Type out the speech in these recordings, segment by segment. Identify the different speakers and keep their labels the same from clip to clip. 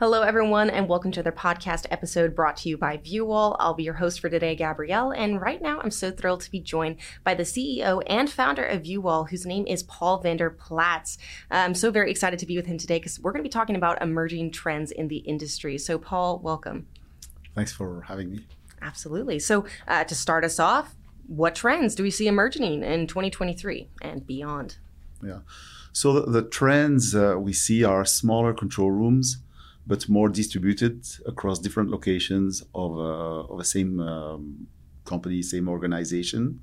Speaker 1: Hello, everyone, and welcome to their podcast episode brought to you by VuWall. I'll be your host for today, Gabrielle, and right now I'm so thrilled to be joined by the CEO and founder of VuWall, whose name is Paul Vander Plaetse. I'm so very excited to be with him today because we're going to be talking about emerging trends in the industry. So, Paul, welcome.
Speaker 2: Thanks for having me.
Speaker 1: Absolutely. So, uh, to start us off, what trends do we see emerging in 2023 and beyond?
Speaker 2: Yeah. So, the, the trends uh, we see are smaller control rooms but more distributed across different locations of, uh, of the same um, company, same organization,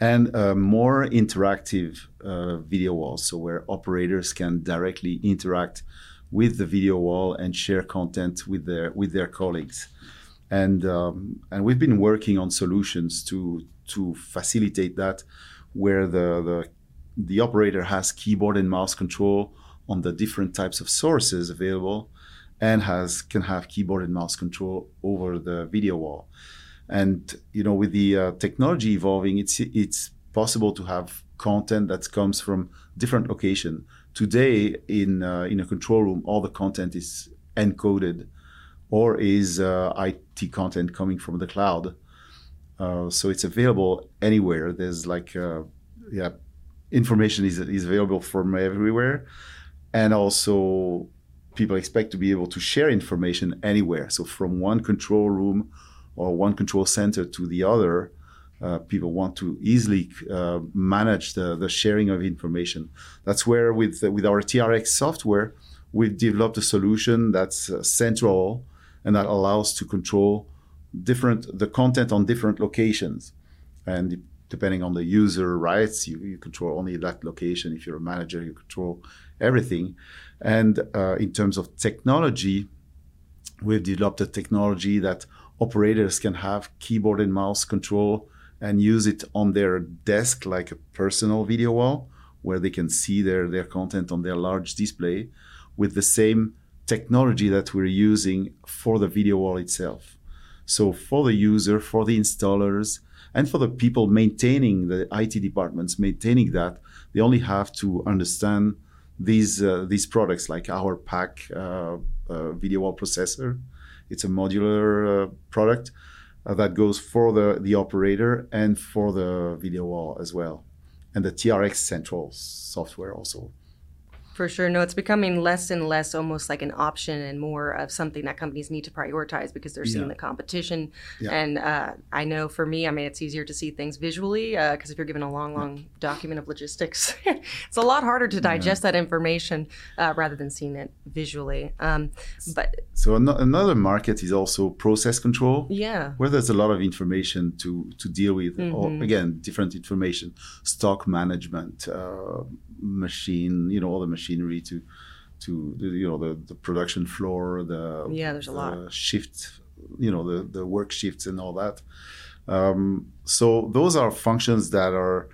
Speaker 2: and uh, more interactive uh, video walls, so where operators can directly interact with the video wall and share content with their with their colleagues. And um, and we've been working on solutions to to facilitate that, where the the the operator has keyboard and mouse control on the different types of sources available and has can have keyboard and mouse control over the video wall. And you know, with the uh, technology evolving, it's it's possible to have content that comes from different location. Today, in uh, in a control room, all the content is encoded, or is uh, IT content coming from the cloud. Uh, so it's available anywhere. There's like uh, yeah, information is is available from everywhere, and also people expect to be able to share information anywhere. So from one control room or one control center to the other, uh, people want to easily uh, manage the, the sharing of information. That's where with with our TRX software, we've developed a solution that's uh, central and that allows to control different the content on different locations. And depending on the user rights, you, you control only that location. If you're a manager, you control everything. And uh, in terms of technology, we've developed a technology that operators can have keyboard and mouse control and use it on their desk like a personal video wall where they can see their, their content on their large display with the same technology that we're using for the video wall itself. So for the user, for the installers, and for the people maintaining the IT departments, maintaining that, they only have to understand these uh, these products like our pack uh, uh, video wall processor. It's a modular uh, product uh, that goes for the, the operator and for the video wall as well, and the TRX Central software also.
Speaker 1: For sure. No, it's becoming less and less almost like an option and more of something that companies need to prioritize because they're seeing yeah. the competition. Yeah. And uh, I know for me, I mean, it's easier to see things visually because uh, if you're given a long, long yeah. document of logistics, it's a lot harder to digest that information uh, rather than seeing it visually. Um, but
Speaker 2: so an- another market is also process control.
Speaker 1: Yeah.
Speaker 2: Where there's a lot of information to, to deal with. Mm-hmm. Or, again, different information, stock management, uh, machine, you know, all the machinery to to you know the, the production floor, the
Speaker 1: yeah, there's a lot
Speaker 2: shift, you know, the the work shifts and all that. Um, so those are functions that are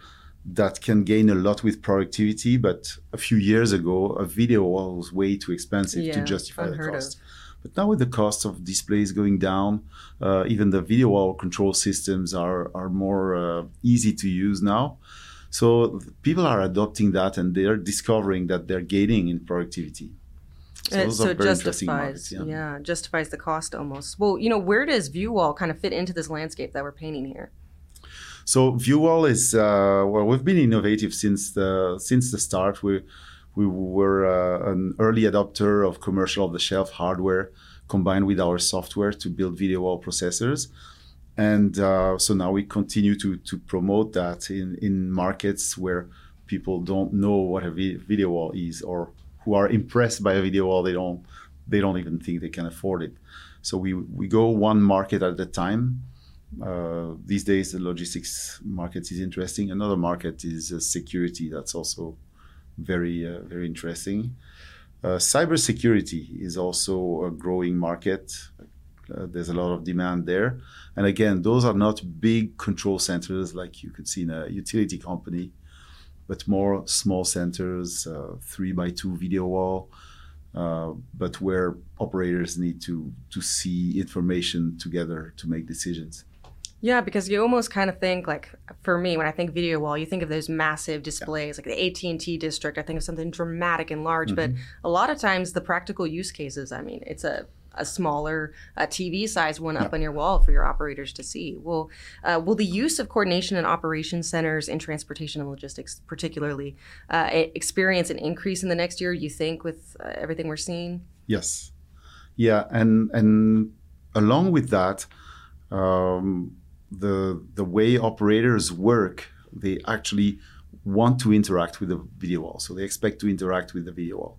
Speaker 2: that can gain a lot with productivity. But a few years ago, a video was way too expensive yeah, to justify the cost. Of. But now with the cost of displays going down, uh, even the video wall control systems are are more uh, easy to use now. So people are adopting that and they're discovering that they're gaining in productivity.
Speaker 1: So, it, so justifies, yeah. yeah, justifies the cost almost. Well, you know, where does VuWall kind of fit into this landscape that we're painting here?
Speaker 2: So VuWall is uh, well, we've been innovative since the since the start. We we were uh, an early adopter of commercial off the shelf hardware combined with our software to build video wall processors and uh, so now we continue to to promote that in in markets where people don't know what a video wall is or who are impressed by a video wall they don't they don't even think they can afford it. So we we go one market at a time. Uh, these days the logistics market is interesting. Another market is uh, security. That's also very uh, very interesting. Uh, cybersecurity is also a growing market uh, there's a lot of demand there. And again, those are not big control centers like you could see in a utility company, but more small centers, uh, three by two video wall, uh, but where operators need to to see information together to make decisions.
Speaker 1: Yeah, because you almost kind of think like for me when I think video wall, you think of those massive displays yeah. like the AT and T district. I think of something dramatic and large, mm-hmm. but a lot of times the practical use cases. I mean, it's a a smaller uh, TV size one up on your wall for your operators to see. Will uh, will the use of coordination and operations centers in transportation and logistics, particularly, uh, experience an increase in the next year? You think with uh, everything we're seeing?
Speaker 2: Yes, yeah, and and along with that, um, the the way operators work, they actually want to interact with the video wall, so they expect to interact with the video wall.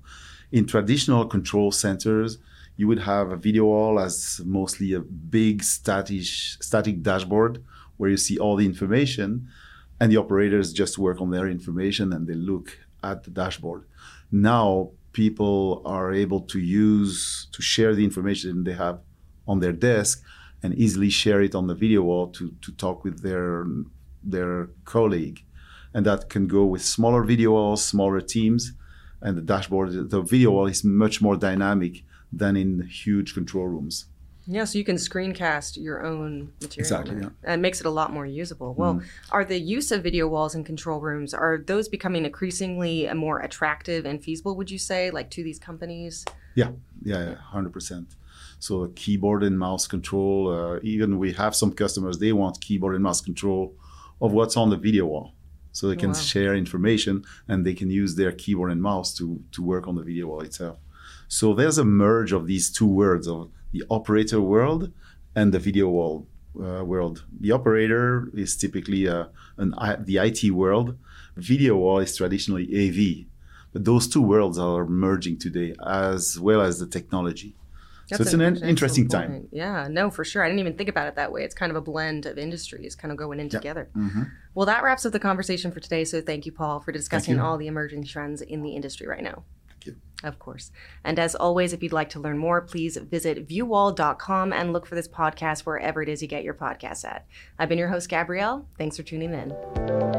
Speaker 2: In traditional control centers, you would have a video wall as mostly a big static static dashboard where you see all the information and the operators just work on their information and they look at the dashboard. Now people are able to use to share the information they have on their desk and easily share it on the video wall to, to talk with their their colleague. And that can go with smaller video walls smaller teams and the dashboard the video wall is much more dynamic than in huge control rooms.
Speaker 1: Yeah, so you can screencast your own material.
Speaker 2: Exactly. Yeah.
Speaker 1: And it makes it a lot more usable. Well, mm. are the use of video walls in control rooms are those becoming increasingly more attractive and feasible? Would you say, like to these companies?
Speaker 2: Yeah, yeah, hundred percent. So keyboard and mouse control. Uh, even we have some customers they want keyboard and mouse control of what's on the video wall, so they can oh, wow. share information and they can use their keyboard and mouse to to work on the video wall itself. So there's a merge of these two worlds of the operator world and the video wall uh, world. The operator is typically uh, an, the IT world. Video wall is traditionally AV. But those two worlds are merging today as well as the technology. That's so it's an, an interesting point. time.
Speaker 1: Yeah, no, for sure. I didn't even think about it that way. It's kind of a blend of industries kind of going in together. Mm-hmm. Well, that wraps up the conversation for today. So thank you, Paul, for discussing all the emerging trends in the industry right now. Of course. And as always, if you'd like to learn more, please visit vuwall.com and look for this podcast wherever it is you get your podcasts at. I've been your host, Gabrielle. Thanks for tuning in.